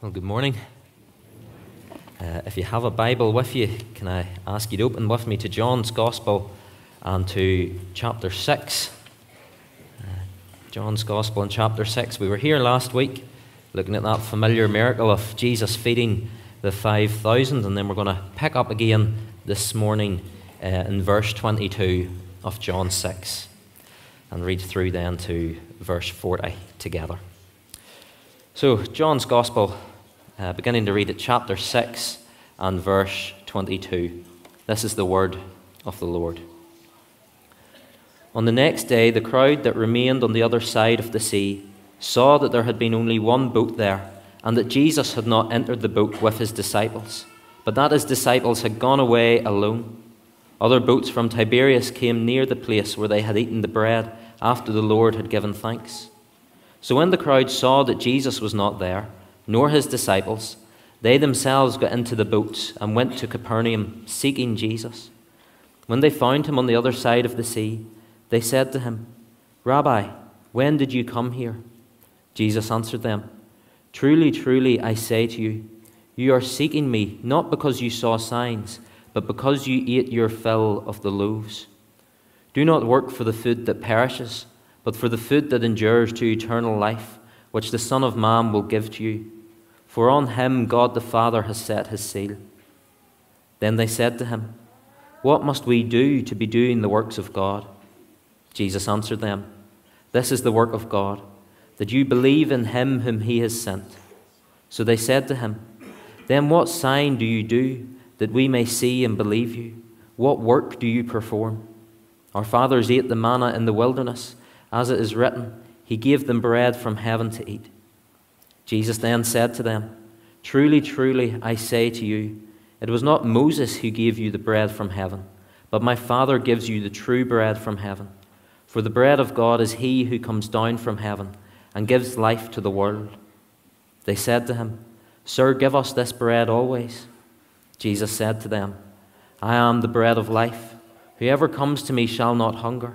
Well, good morning. Uh, if you have a Bible with you, can I ask you to open with me to John's Gospel and to chapter 6? Uh, John's Gospel and chapter 6. We were here last week looking at that familiar miracle of Jesus feeding the 5,000, and then we're going to pick up again this morning uh, in verse 22 of John 6 and read through then to verse 40 together. So, John's Gospel, uh, beginning to read at chapter 6 and verse 22. This is the word of the Lord. On the next day, the crowd that remained on the other side of the sea saw that there had been only one boat there, and that Jesus had not entered the boat with his disciples, but that his disciples had gone away alone. Other boats from Tiberias came near the place where they had eaten the bread after the Lord had given thanks. So when the crowd saw that Jesus was not there, nor his disciples, they themselves got into the boats and went to Capernaum seeking Jesus. When they found him on the other side of the sea, they said to him, Rabbi, when did you come here? Jesus answered them, Truly, truly, I say to you, you are seeking me not because you saw signs, but because you ate your fill of the loaves. Do not work for the food that perishes but for the food that endures to eternal life, which the Son of Man will give to you. For on him God the Father has set his seal. Then they said to him, What must we do to be doing the works of God? Jesus answered them, This is the work of God, that you believe in him whom he has sent. So they said to him, Then what sign do you do that we may see and believe you? What work do you perform? Our fathers ate the manna in the wilderness as it is written, He gave them bread from heaven to eat. Jesus then said to them, Truly, truly, I say to you, it was not Moses who gave you the bread from heaven, but my Father gives you the true bread from heaven. For the bread of God is he who comes down from heaven and gives life to the world. They said to him, Sir, give us this bread always. Jesus said to them, I am the bread of life. Whoever comes to me shall not hunger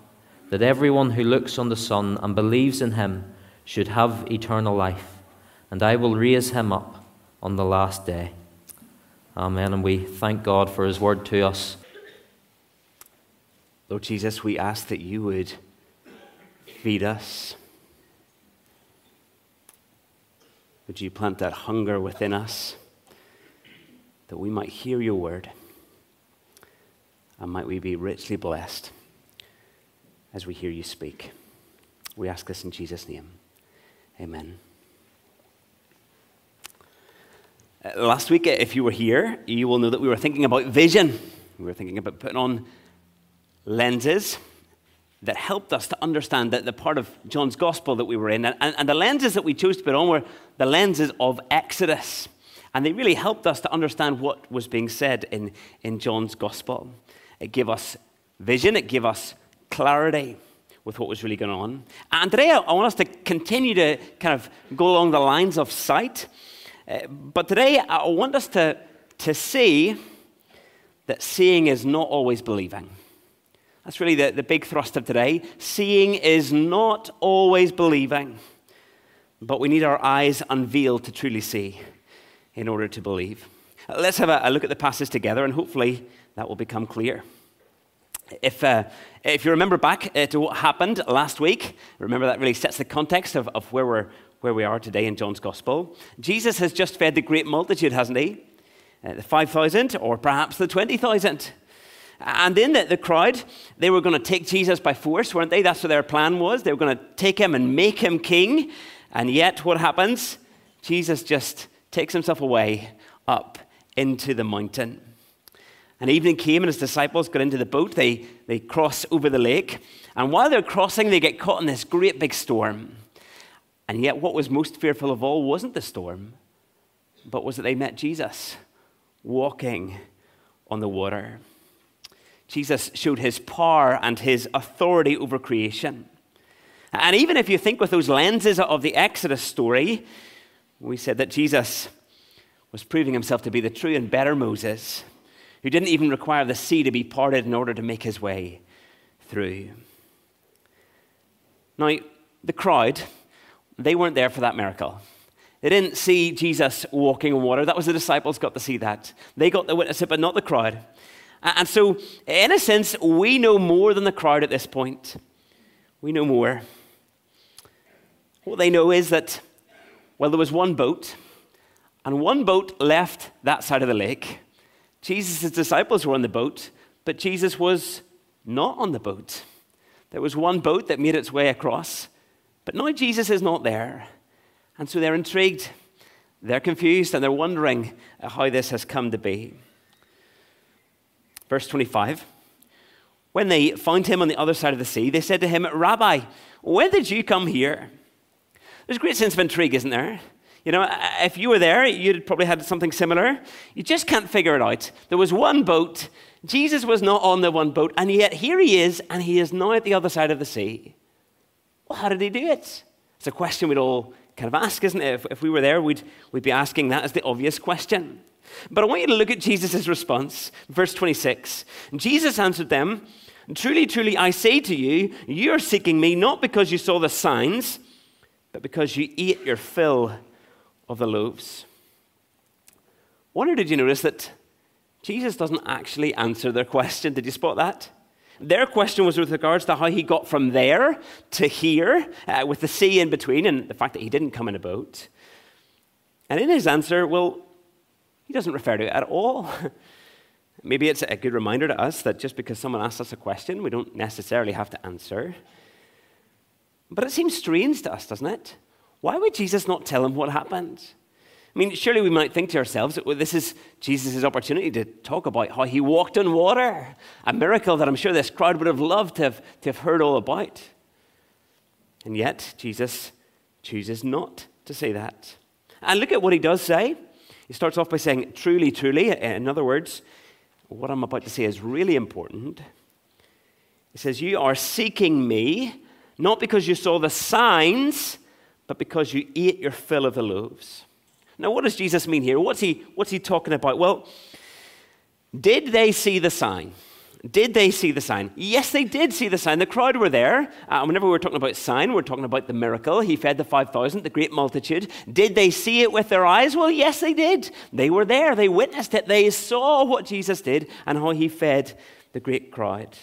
that everyone who looks on the Son and believes in him should have eternal life, and I will raise him up on the last day. Amen. And we thank God for his word to us. Lord Jesus, we ask that you would feed us. Would you plant that hunger within us that we might hear your word and might we be richly blessed as we hear you speak. We ask this in Jesus' name. Amen. Uh, last week, if you were here, you will know that we were thinking about vision. We were thinking about putting on lenses that helped us to understand that the part of John's gospel that we were in. And, and the lenses that we chose to put on were the lenses of Exodus. And they really helped us to understand what was being said in, in John's gospel. It gave us vision, it gave us clarity with what was really going on. And today I want us to continue to kind of go along the lines of sight. Uh, but today I want us to, to see that seeing is not always believing. That's really the, the big thrust of today. Seeing is not always believing, but we need our eyes unveiled to truly see in order to believe. Let's have a, a look at the passage together, and hopefully that will become clear. If, uh, if you remember back to what happened last week, remember that really sets the context of, of where, we're, where we are today in John's Gospel. Jesus has just fed the great multitude, hasn't he? Uh, the 5,000 or perhaps the 20,000. And in the, the crowd, they were going to take Jesus by force, weren't they? That's what their plan was. They were going to take him and make him king. And yet, what happens? Jesus just takes himself away up into the mountain. And evening came, and his disciples got into the boat. They, they cross over the lake. And while they're crossing, they get caught in this great big storm. And yet, what was most fearful of all wasn't the storm, but was that they met Jesus walking on the water. Jesus showed his power and his authority over creation. And even if you think with those lenses of the Exodus story, we said that Jesus was proving himself to be the true and better Moses, who didn't even require the sea to be parted in order to make his way through. Now, the crowd, they weren't there for that miracle. They didn't see Jesus walking on water. That was the disciples got to see that. They got to witness it, but not the crowd. And so, in a sense, we know more than the crowd at this point. We know more. What they know is that, well, there was one boat, and one boat left that side of the lake. Jesus' disciples were on the boat, but Jesus was not on the boat. There was one boat that made its way across, but now Jesus is not there. And so they're intrigued, they're confused, and they're wondering how this has come to be. Verse 25 When they found him on the other side of the sea, they said to him, Rabbi, when did you come here? There's a great sense of intrigue, isn't there? You know, uh, if you were there, you'd probably had something similar. You just can't figure it out. There was one boat. Jesus was not on the one boat, and yet here he is, and he is now at the other side of the sea. Well, how did he do it? It's a question we'd all kind of ask, isn't it? If, if we were there, we'd, we'd be asking that as the obvious question. But I want you to look at Jesus' response, verse 26. Jesus answered them, Truly, truly, I say to you, you are seeking me not because you saw the signs, but because you ate your fill of the loaves. Wonder, did you notice that Jesus doesn't actually answer their question? Did you spot that? Their question was with regards to how he got from there to here, uh, with the sea in between, and the fact that he didn't come in a boat. And in his answer, well, he doesn't refer to it at all. Maybe it's a good reminder to us that just because someone asks us a question, we don't necessarily have to answer. But it seems strange to us, doesn't it? Why would Jesus not tell him what happened? I mean, surely we might think to ourselves, well, this is Jesus' opportunity to talk about how he walked on water, a miracle that I'm sure this crowd would have loved to have, to have heard all about. And yet, Jesus chooses not to say that. And look at what he does say. He starts off by saying, truly, truly. In other words, what I'm about to say is really important. He says, You are seeking me, not because you saw the signs, but because you ate your fill of the loaves. Now, what does Jesus mean here? What's he, what's he talking about? Well, did they see the sign? Did they see the sign? Yes, they did see the sign. The crowd were there. Uh, whenever we are talking about sign, we're talking about the miracle. He fed the 5,000, the great multitude. Did they see it with their eyes? Well, yes, they did. They were there. They witnessed it. They saw what Jesus did and how he fed the great crowd.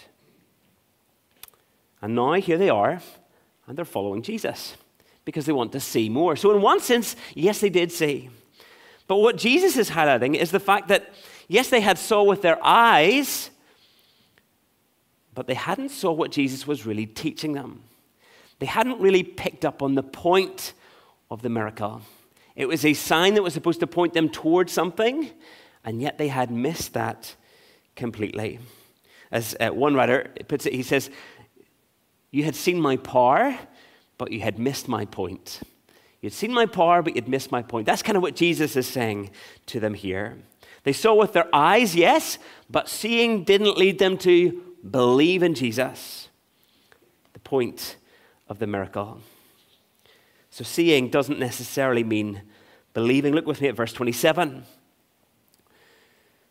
And now here they are, and they're following Jesus because they want to see more. So, in one sense, yes, they did see. But what Jesus is highlighting is the fact that, yes, they had saw with their eyes, but they hadn't saw what Jesus was really teaching them. They hadn't really picked up on the point of the miracle. It was a sign that was supposed to point them towards something, and yet they had missed that completely. As uh, one writer puts it, he says, You had seen my power, but you had missed my point. You'd seen my power, but you'd missed my point. That's kind of what Jesus is saying to them here. They saw with their eyes, yes, but seeing didn't lead them to believe in Jesus. The point of the miracle. So, seeing doesn't necessarily mean believing. Look with me at verse 27.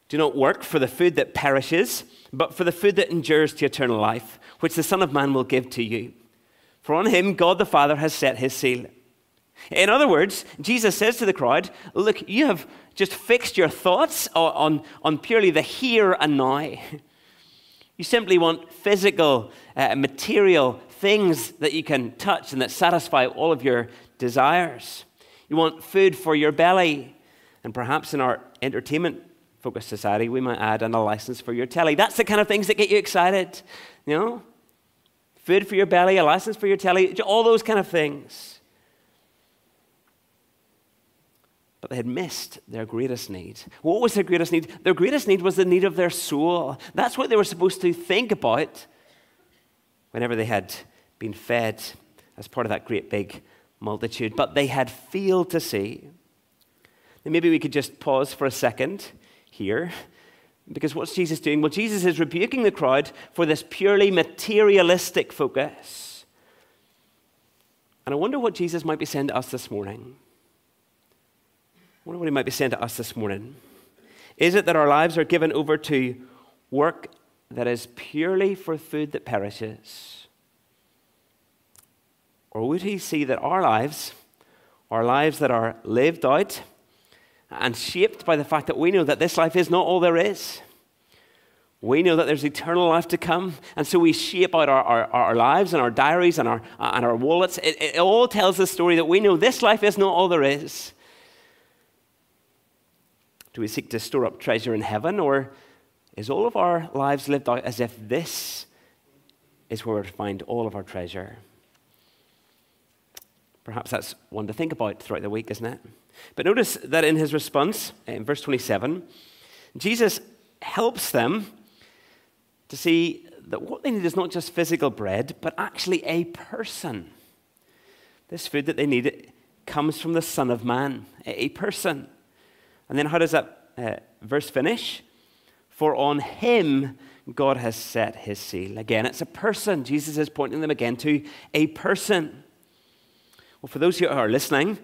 Do not work for the food that perishes, but for the food that endures to eternal life, which the Son of Man will give to you. For on him God the Father has set his seal. In other words, Jesus says to the crowd, Look, you have just fixed your thoughts on, on purely the here and now. You simply want physical, uh, material things that you can touch and that satisfy all of your desires. You want food for your belly. And perhaps in our entertainment focused society, we might add and a license for your telly. That's the kind of things that get you excited. You know? Food for your belly, a license for your telly, all those kind of things. But they had missed their greatest need. What was their greatest need? Their greatest need was the need of their soul. That's what they were supposed to think about whenever they had been fed as part of that great big multitude. But they had failed to see. maybe we could just pause for a second here. Because what's Jesus doing? Well, Jesus is rebuking the crowd for this purely materialistic focus. And I wonder what Jesus might be saying to us this morning. I wonder what he might be saying to us this morning. Is it that our lives are given over to work that is purely for food that perishes? Or would he see that our lives are lives that are lived out and shaped by the fact that we know that this life is not all there is? We know that there's eternal life to come, and so we shape out our, our, our lives and our diaries and our, and our wallets. It, it all tells the story that we know this life is not all there is. Do we seek to store up treasure in heaven, or is all of our lives lived out as if this is where we're to find all of our treasure? Perhaps that's one to think about throughout the week, isn't it? But notice that in his response, in verse 27, Jesus helps them to see that what they need is not just physical bread, but actually a person. This food that they need comes from the Son of Man, a person. And then how does that uh, verse finish? For on him God has set his seal. Again, it's a person. Jesus is pointing them again to a person. Well, for those who are listening,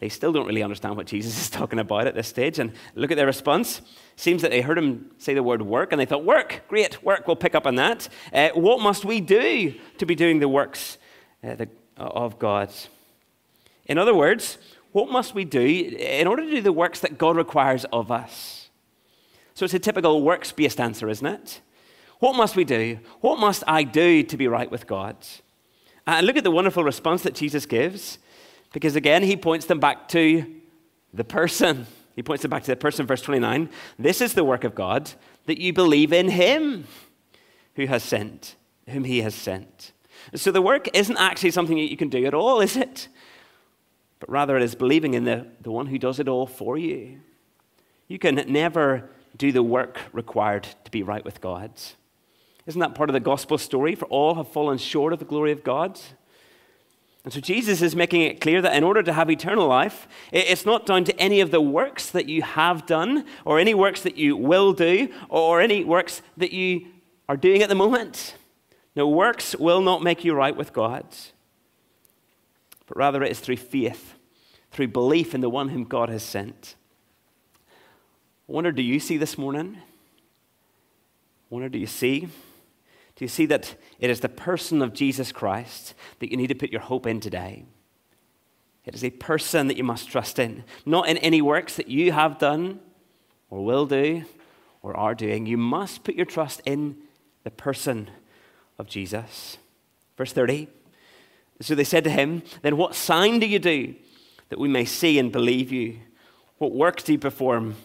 they still don't really understand what Jesus is talking about at this stage. And look at their response. Seems that they heard him say the word work and they thought, Work, great, work, we'll pick up on that. Uh, what must we do to be doing the works uh, the, of God? In other words, what must we do in order to do the works that God requires of us? So it's a typical works based answer, isn't it? What must we do? What must I do to be right with God? And look at the wonderful response that Jesus gives, because again, he points them back to the person. He points them back to the person, verse 29. This is the work of God, that you believe in him who has sent, whom he has sent. So the work isn't actually something that you can do at all, is it? But rather it is believing in the, the one who does it all for you. You can never do the work required to be right with God. Isn't that part of the gospel story? For all have fallen short of the glory of God. And so Jesus is making it clear that in order to have eternal life, it's not down to any of the works that you have done, or any works that you will do, or any works that you are doing at the moment. No, works will not make you right with God, but rather it is through faith, through belief in the one whom God has sent. I wonder, do you see this morning? I wonder, do you see? Do you see that it is the person of Jesus Christ that you need to put your hope in today? It is a person that you must trust in, not in any works that you have done or will do or are doing. You must put your trust in the person of Jesus. Verse 30. So they said to him, Then what sign do you do that we may see and believe you? What works do you perform?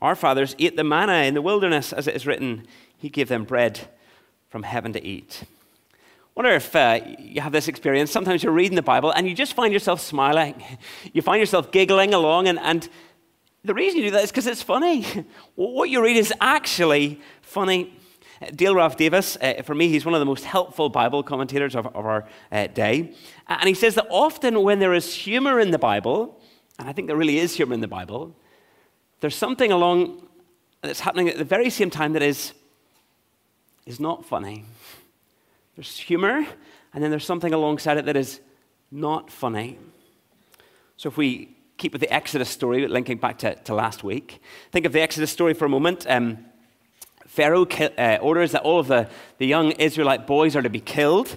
Our fathers ate the manna in the wilderness, as it is written, He gave them bread from heaven to eat. wonder if uh, you have this experience. Sometimes you're reading the Bible and you just find yourself smiling. You find yourself giggling along, and, and the reason you do that is because it's funny. What you read is actually funny. Dale Ralph Davis, uh, for me, he's one of the most helpful Bible commentators of, of our uh, day. And he says that often when there is humor in the Bible, and I think there really is humor in the Bible, there's something along that's happening at the very same time that is is not funny. There's humor, and then there's something alongside it that is not funny. So if we keep with the Exodus story, linking back to, to last week, think of the Exodus story for a moment. Um, Pharaoh uh, orders that all of the, the young Israelite boys are to be killed.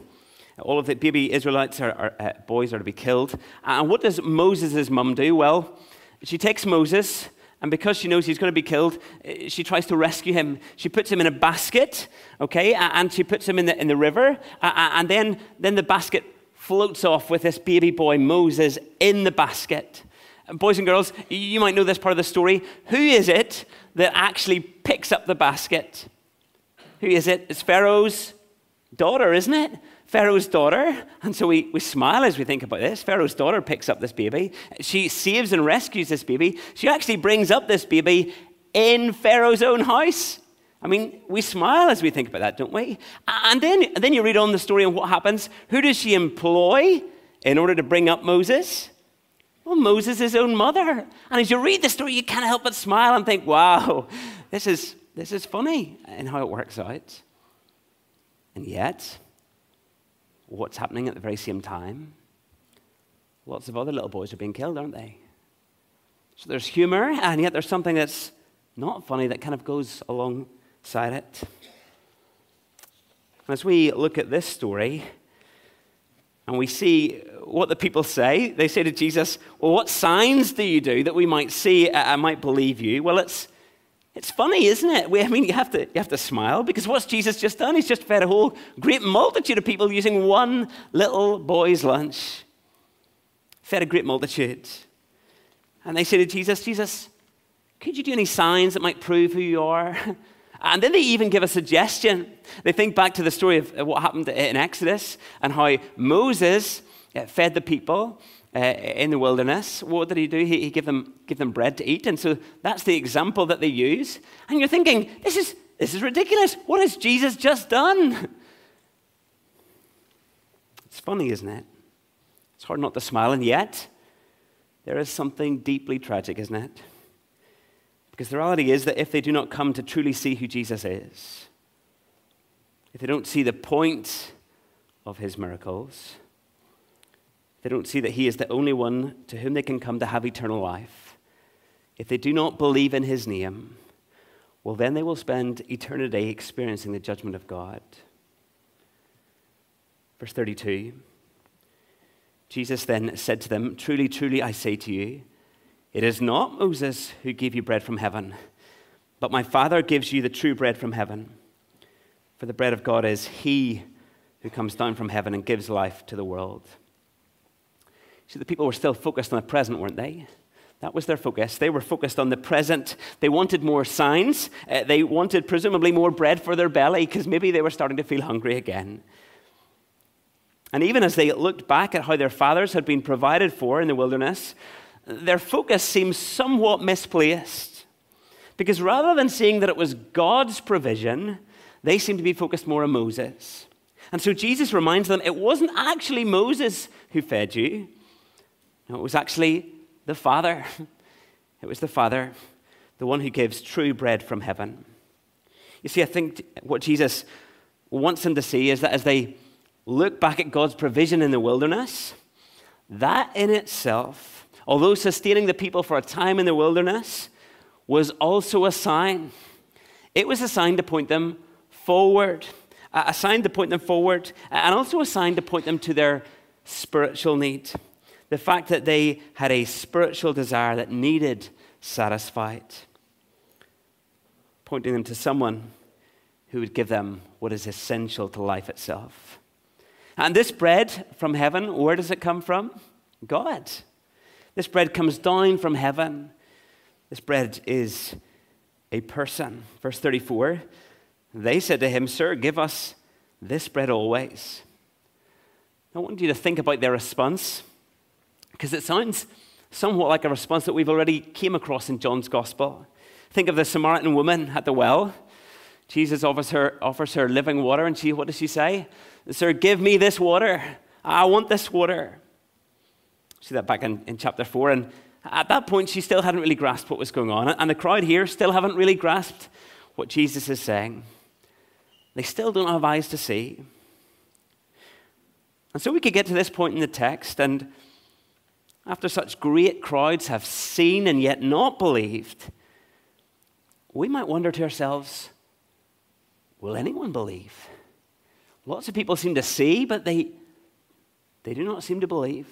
All of the baby Israelites are, are uh, boys are to be killed. And what does Moses' mum do? Well, she takes Moses and because she knows he's going to be killed, eh, she tries to rescue him. She puts him in a basket, okay, and she puts him in the, in the river. And then, then the basket floats off with this baby boy, Moses, in the basket. Boys and girls, you might know this part of the story. Who is it that actually picks up the basket? Who is it? It's Pharaoh's daughter, isn't it? Pharaoh's daughter. And so we, we smile as we think about this. Pharaoh's daughter picks up this baby. She saves and rescues this baby. She actually brings up this baby in Pharaoh's own house. I mean, we smile as we think about that, don't we? And then, then you read on the story and what happens. Who does she employ in order to bring up Moses? Well, Moses' his own mother. And as you read the story, you can't help but smile and think, wow, this is, this is funny in how it works out. And yet, what's happening at the very same time? Lots of other little boys are being killed, aren't they? So there's humor, and yet there's something that's not funny that kind of goes alongside it. As we look at this story, and we see what the people say, they say to Jesus, Well, what signs do you do that we might see and might believe you? Well, it's, it's funny, isn't it? I mean, you have, to, you have to smile because what's Jesus just done? He's just fed a whole great multitude of people using one little boy's lunch. Fed a great multitude. And they say to Jesus, Jesus, could you do any signs that might prove who you are? And then they even give a suggestion. They think back to the story of what happened in Exodus and how Moses uh, fed the people uh, in the wilderness. What did he do? He, he gave, them, gave them bread to eat. And so that's the example that they use. And you're thinking, this is, this is ridiculous. What has Jesus just done? It's funny, isn't it? It's hard not to smile. And yet, there is something deeply tragic, isn't it? Because the reality is that if they do not come to truly see who Jesus is, if they don't see the point of his miracles, they don't see that he is the only one to whom they can come to have eternal life, if they do not believe in his name, well, then they will spend eternity experiencing the judgment of God. Verse 32 Jesus then said to them, Truly, truly, I say to you, it is not Moses who gave you bread from heaven, but my Father gives you the true bread from heaven. For the bread of God is He who comes down from heaven and gives life to the world. See, the people were still focused on the present, weren't they? That was their focus. They were focused on the present. They wanted more signs. Uh, they wanted, presumably, more bread for their belly because maybe they were starting to feel hungry again. And even as they looked back at how their fathers had been provided for in the wilderness, their focus seems somewhat misplaced. Because rather than seeing that it was God's provision, they seem to be focused more on Moses. And so Jesus reminds them it wasn't actually Moses who fed you, no, it was actually the Father. It was the Father, the one who gives true bread from heaven. You see, I think what Jesus wants them to see is that as they look back at God's provision in the wilderness, that in itself although sustaining the people for a time in the wilderness, was also a sign. It was a sign to point them forward, a sign to point them forward, and also a sign to point them to their spiritual need. The fact that they had a spiritual desire that needed satisfied, pointing them to someone who would give them what is essential to life itself. And this bread from heaven, where does it come from? God. This bread comes down from heaven. This bread is a person. Verse 34 They said to him, Sir, give us this bread always. I want you to think about their response because it sounds somewhat like a response that we've already came across in John's gospel. Think of the Samaritan woman at the well. Jesus offers her, offers her living water, and she, what does she say? Sir, give me this water. I want this water. See that back in, in chapter 4. And at that point, she still hadn't really grasped what was going on. And the crowd here still haven't really grasped what Jesus is saying. They still don't have eyes to see. And so we could get to this point in the text, and after such great crowds have seen and yet not believed, we might wonder to ourselves will anyone believe? Lots of people seem to see, but they, they do not seem to believe.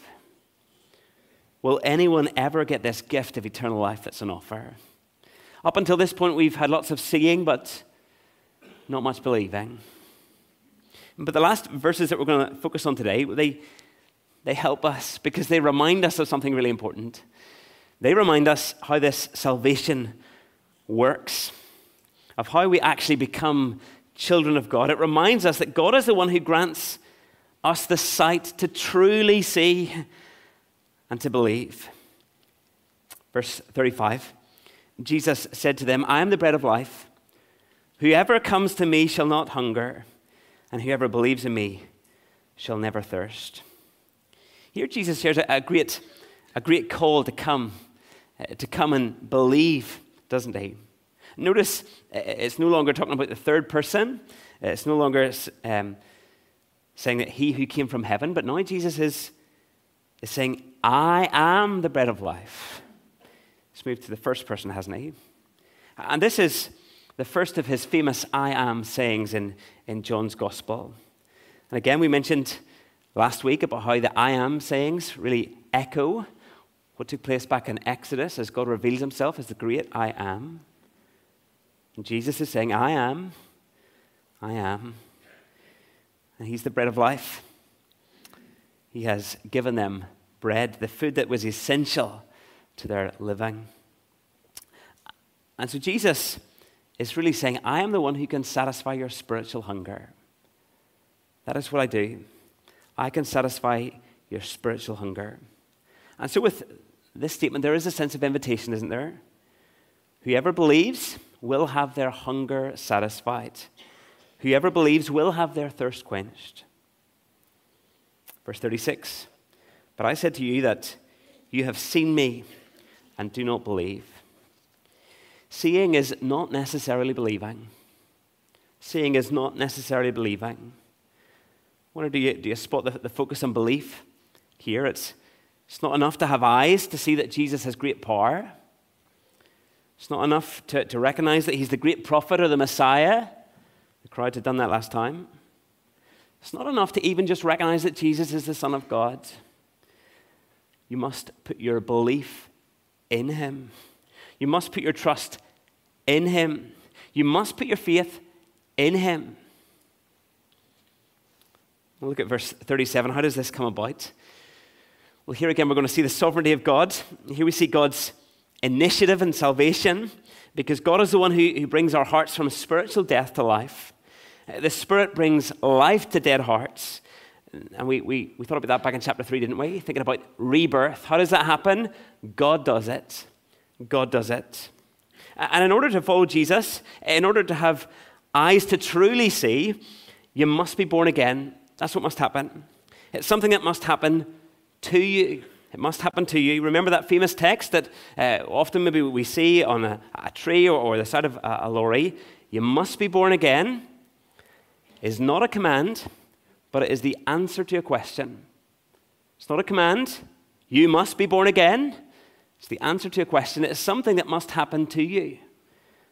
Will anyone ever get this gift of eternal life that's on offer? Up until this point, we've had lots of seeing, but not much believing. But the last verses that we're going to focus on today, they, they help us because they remind us of something really important. They remind us how this salvation works, of how we actually become children of God. It reminds us that God is the one who grants us the sight to truly see and to believe. Verse 35 Jesus said to them, I am the bread of life. Whoever comes to me shall not hunger, and whoever believes in me shall never thirst. Here, Jesus shares a, great a great call to come, uh, to come and believe, doesn't he? Notice uh, it's no longer talking about the third person. Uh, it's no longer um, saying that he who came from heaven, but now Jesus is, is saying, I am the bread of life. He's moved to the first person, hasn't he? And this is the first of his famous I am sayings in, in John's Gospel. And again, we mentioned last week about how the I am sayings really echo what took place back in Exodus as God reveals himself as the great I am. And Jesus is saying, I am, I am. And he's the bread of life. He has given them bread, the food that was essential to their living. And so Jesus is really saying, I am the one who can satisfy your spiritual hunger. That is what I do. I can satisfy your spiritual hunger. And so, with this statement, there is a sense of invitation, isn't there? Whoever believes will have their hunger satisfied. Whoever believes will have their thirst quenched. Verse 36 But I said to you that you have seen me and do not believe. Seeing is not necessarily believing. Seeing is not necessarily believing. Wonder, do you, do you spot the, the focus on belief here? It's, it's not enough to have eyes to see that Jesus has great power. It's not enough to, to recognize that he's the great prophet or the Messiah. The crowd had done that last time. It's not enough to even just recognize that Jesus is the Son of God. You must put your belief in him. You must put your trust in him. You must put your faith in him. We'll look at verse 37. How does this come about? Well, here again, we're going to see the sovereignty of God. Here we see God's initiative in salvation because God is the one who, who brings our hearts from spiritual death to life. Uh, the Spirit brings life to dead hearts. And we, we, we thought about that back in chapter 3, didn't we? Thinking about rebirth. How does that happen? God does it. God does it. And in order to follow Jesus, in order to have eyes to truly see, you must be born again. That's what must happen. It's something that must happen to you. It must happen to you. Remember that famous text that uh, often maybe we see on a, a tree or, or, the side of a, a lorry? You must be born again is not a command, but it is the answer to a question. It's not a command. You must be born again. It's the answer to a question. It's something that must happen to you.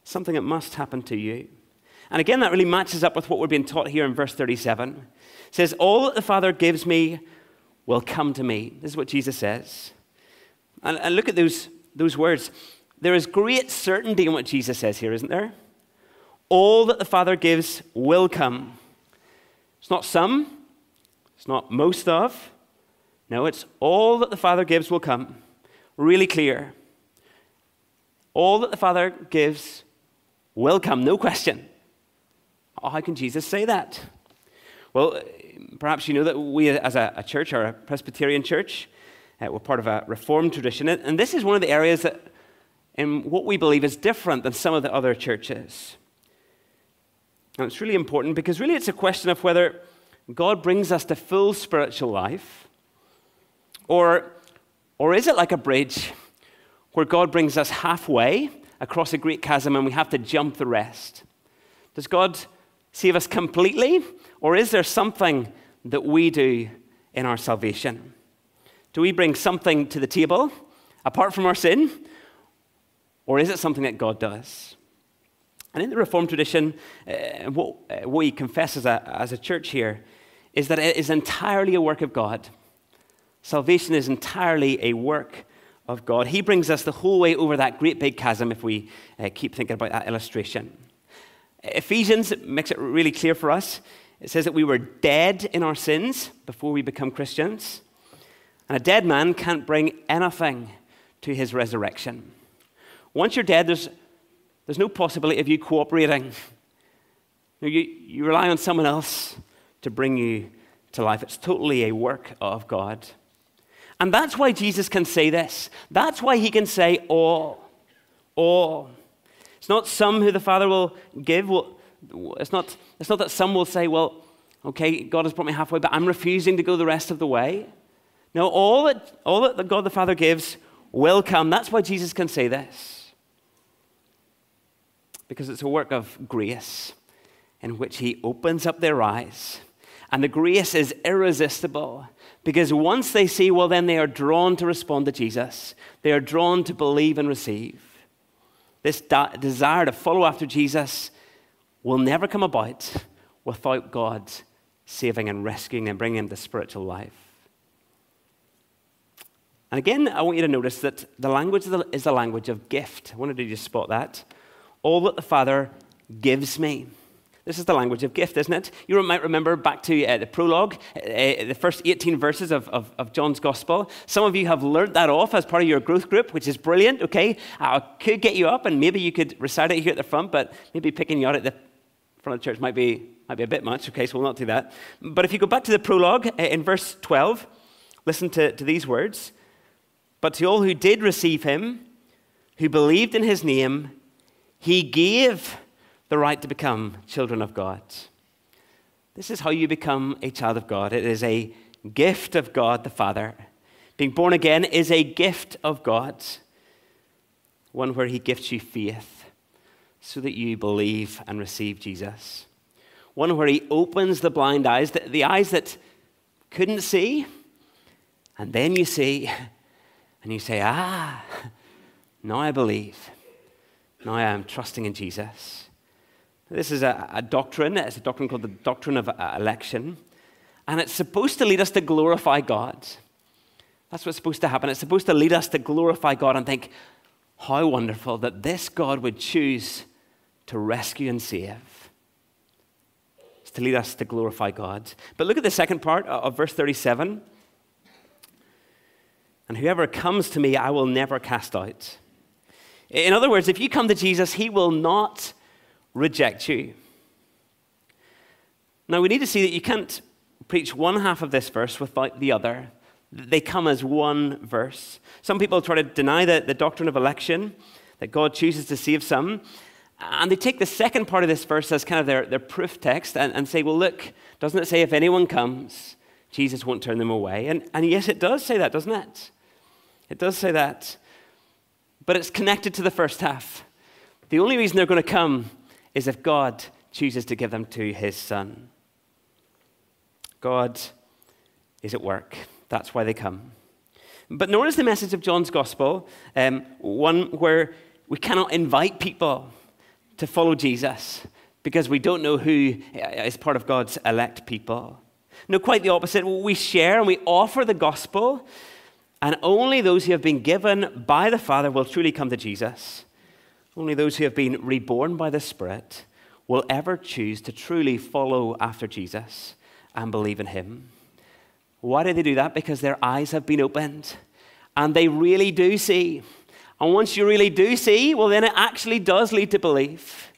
Something that must happen to you. And again, that really matches up with what we're being taught here in verse 37. Says, All that the Father gives me will come to me. This is what Jesus says. And, and look at those, those words. There is great certainty in what Jesus says here, isn't there? All that the Father gives will come. It's not some, it's not most of. No, it's all that the Father gives will come. Really clear. All that the Father gives will come, no question. Oh, how can Jesus say that? Well, perhaps you know that we as a, a church are a Presbyterian church. Uh, we're part of a Reformed tradition. And this is one of the areas that, in what we believe, is different than some of the other churches. And it's really important because really it's a question of whether God brings us to full spiritual life or, or is it like a bridge where God brings us halfway across a great chasm and we have to jump the rest? Does God save us completely or is there something that we do in our salvation? Do we bring something to the table apart from our sin? Or is it something that God does? And in the Reformed tradition, uh, what, uh, we confess as a, as a church here is that it is entirely a work of God. Salvation is entirely a work of God. He brings us the whole way over that great big chasm if we uh, keep thinking about that illustration. Ephesians makes it really clear for us. It says that we were dead in our sins before we become Christians. And a dead man can't bring anything to his resurrection. Once you're dead, there's, there's no possibility of you cooperating. You, you rely on someone else to bring you to life. It's totally a work of God. And that's why Jesus can say this. That's why he can say all. All. It's not some who the Father will give. It's not, it's not that some will say, well, okay, God has brought me halfway, but I'm refusing to go the rest of the way. No, all that, all that God the Father gives will come. That's why Jesus can say this. Because it's a work of grace in which He opens up their eyes. And the grace is irresistible because once they see, well, then they are drawn to respond to Jesus. They are drawn to believe and receive. This desire to follow after Jesus will never come about without God saving and rescuing and bringing them to spiritual life. And again, I want you to notice that the language is the language of gift. I wanted to just spot that. All that the Father gives me. This is the language of gift, isn't it? You might remember back to uh, the prologue, uh, the first 18 verses of, of, of, John's Gospel. Some of you have learnt that off as part of your growth group, which is brilliant, okay? I could get you up and maybe you could recite it here at the front, but maybe picking you out at the front of the church might be, might be a bit much, okay? So we'll not do that. But if you go back to the prologue uh, in verse 12, listen to, to these words. But to all who did receive him, who believed in his name, he gave the right to become children of God. This is how you become a child of God. It is a gift of God the Father. Being born again is a gift of God, one where He gifts you faith so that you believe and receive Jesus. One where He opens the blind eyes, the, the eyes that couldn't see, and then you see, and you say, Ah, now I believe. Now I am trusting in Jesus. This is a, a doctrine. It's a doctrine called the doctrine of uh, election. And it's supposed to lead us to glorify God. That's what's supposed to happen. It's supposed to lead us to glorify God and think, how wonderful that this God would choose to rescue and save. It's to lead us to glorify God. But look at the second part of verse 37. And whoever comes to me, I will never cast out. In other words, if you come to Jesus, he will not reject you. Now, we need to see that you can't preach one half of this verse without the other. They come as one verse. Some people try to deny the, the doctrine of election, that God chooses to save some. And they take the second part of this verse as kind of their, their proof text and, and say, well, look, doesn't it say if anyone comes, Jesus won't turn them away? And, and yes, it does say that, doesn't it? It does say that. But it's connected to the first half. The only reason they're going to come is if God chooses to give them to his son. God is at work. That's why they come. But nor is the message of John's gospel um, one where we cannot invite people to follow Jesus because we don't know who is part of God's elect people. No, quite the opposite. We share and we offer the gospel, and only those who have been given by the Father will truly come to Jesus. Only those who have been reborn by the Spirit will ever choose to truly follow after Jesus and believe in Him. Why do they do that? Because their eyes have been opened and they really do see. And once you really do see, well, then it actually does lead to belief.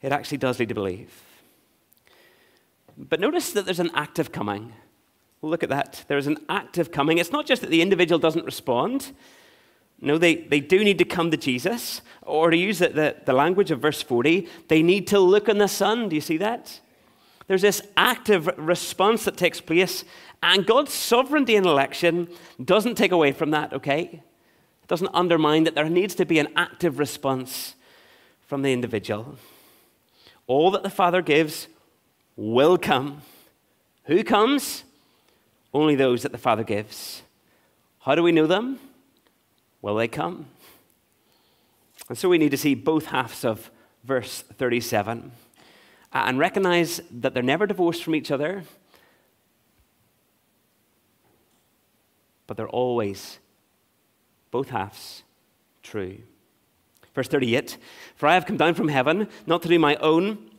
It actually does lead to belief. But notice that there's an active coming. Look at that. There's an active coming. It's not just that the individual doesn't respond, no, they, they do need to come to Jesus. Or to use the, the, the, language of verse 40, they need to look on the Son. Do you see that? There's this active response that takes place. And God's sovereignty in election doesn't take away from that, okay? It doesn't undermine that there needs to be an active response from the individual. All that the Father gives will come. Who comes? Only those that the Father gives. How do we know them? Will they come? And so we need to see both halves of verse 37 and recognize that they're never divorced from each other, but they're always, both halves, true. Verse 38 For I have come down from heaven, not to do my own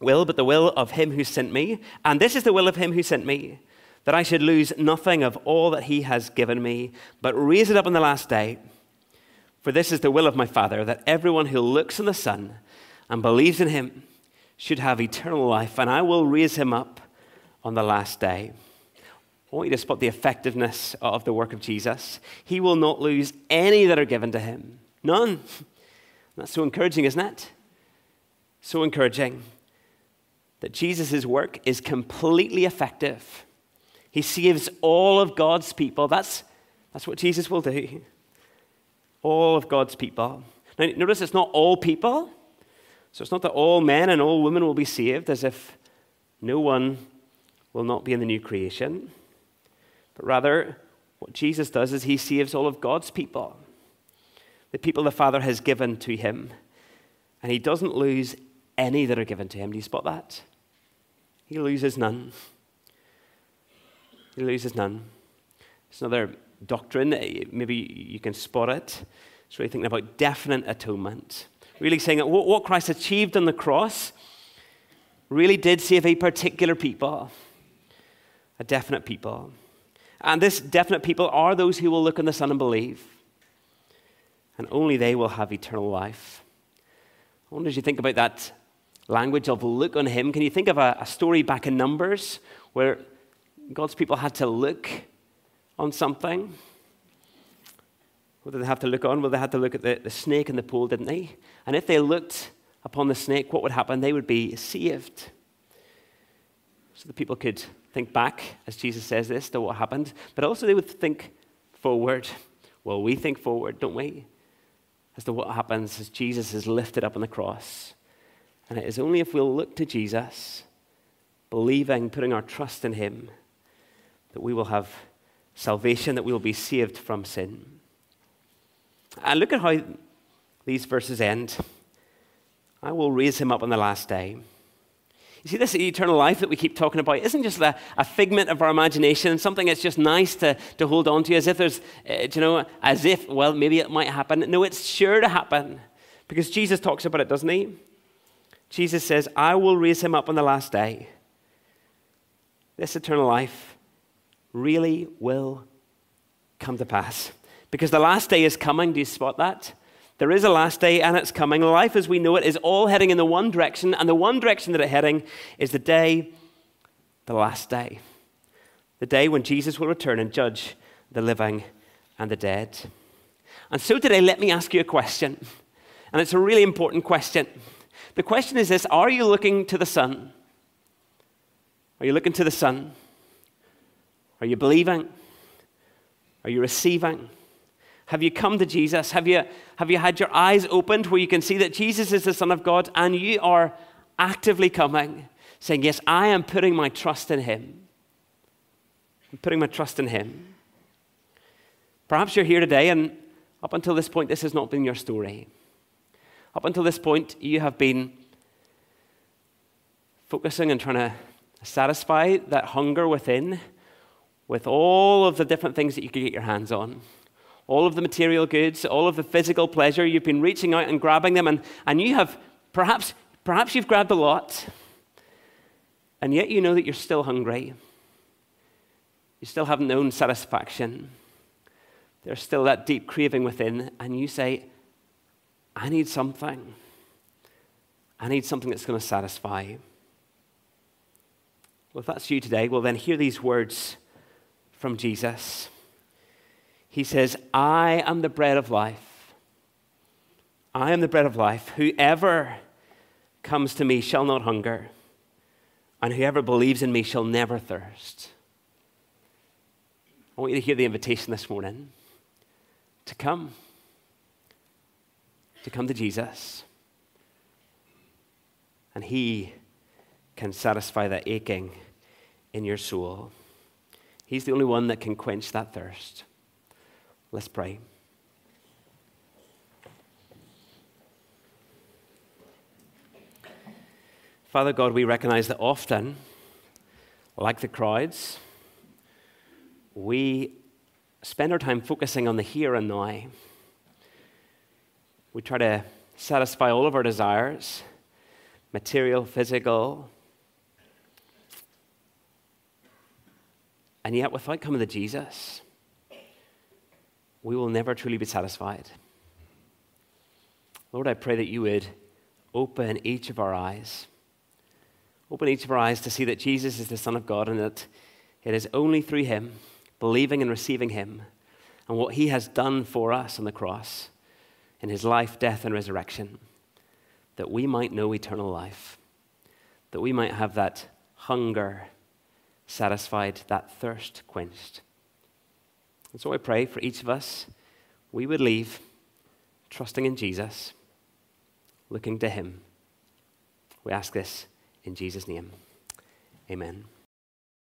will, but the will of him who sent me. And this is the will of him who sent me that I should lose nothing of all that he has given me, but raise it up on the last day. For this is the will of my Father, that everyone who looks on the Son and believes in him should have eternal life, and I will raise him up on the last day. I want you to spot the effectiveness of the work of Jesus. He will not lose any that are given to him. None. That's so encouraging, isn't it? So encouraging that Jesus' work is completely effective He saves all of God's people. That's, that's what Jesus will do. All of God's people. Now, notice it's not all people. So it's not that all men and all women will be saved, as if no one will not be in the new creation. But rather, what Jesus does is he saves all of God's people, the people the Father has given to him. And he doesn't lose any that are given to him. Do you spot that? He loses none. He loses none. It's another doctrine, maybe you can spot it. It's really thinking about definite atonement. Really saying that what Christ achieved on the cross really did save a particular people, a definite people. And this definite people are those who will look on the Son and believe. And only they will have eternal life. I wonder as you think about that language of look on him, can you think of a, a story back in Numbers where God's people had to look on something? What did they have to look on? Well, they had to look at the, the snake in the pool, didn't they? And if they looked upon the snake, what would happen? They would be saved. So the people could think back, as Jesus says this, to what happened, but also they would think forward. Well, we think forward, don't we? As to what happens as Jesus is lifted up on the cross. And it is only if we'll look to Jesus, believing, putting our trust in Him, that we will have salvation, that we will be saved from sin. And look at how these verses end. I will raise him up on the last day. You see, this eternal life that we keep talking about isn't just a, a figment of our imagination, something that's just nice to, to hold on to, as if there's, uh, you know, as if, well, maybe it might happen. No, it's sure to happen because Jesus talks about it, doesn't he? Jesus says, I will raise him up on the last day. This eternal life really will come to pass because the last day is coming. Do you spot that? There is a last day and it's coming. Life as we know it is all heading in the one direction, and the one direction that it's heading is the day, the last day. The day when Jesus will return and judge the living and the dead. And so today, let me ask you a question. And it's a really important question. The question is this Are you looking to the Son? Are you looking to the Son? Are you believing? Are you receiving? Have you come to Jesus? Have you, have you had your eyes opened where you can see that Jesus is the Son of God and you are actively coming, saying, Yes, I am putting my trust in Him? I'm putting my trust in Him. Perhaps you're here today, and up until this point, this has not been your story. Up until this point, you have been focusing and trying to satisfy that hunger within with all of the different things that you could get your hands on. All of the material goods, all of the physical pleasure, you've been reaching out and grabbing them, and, and you have perhaps, perhaps you've grabbed a lot, and yet you know that you're still hungry. You still haven't known satisfaction. There's still that deep craving within, and you say, I need something. I need something that's going to satisfy you. Well, if that's you today, well, then hear these words from Jesus. He says, I am the bread of life. I am the bread of life. Whoever comes to me shall not hunger, and whoever believes in me shall never thirst. I want you to hear the invitation this morning to come to come to Jesus. And He can satisfy that aching in your soul. He's the only one that can quench that thirst. Let's pray. Father God, we recognize that often, like the crowds, we spend our time focusing on the here and now. We try to satisfy all of our desires material, physical. And yet, without coming to Jesus, we will never truly be satisfied. Lord, I pray that you would open each of our eyes. Open each of our eyes to see that Jesus is the Son of God and that it is only through him, believing and receiving him, and what he has done for us on the cross in his life, death, and resurrection, that we might know eternal life, that we might have that hunger satisfied, that thirst quenched. And so I pray for each of us, we would leave trusting in Jesus, looking to Him. We ask this in Jesus' name. Amen.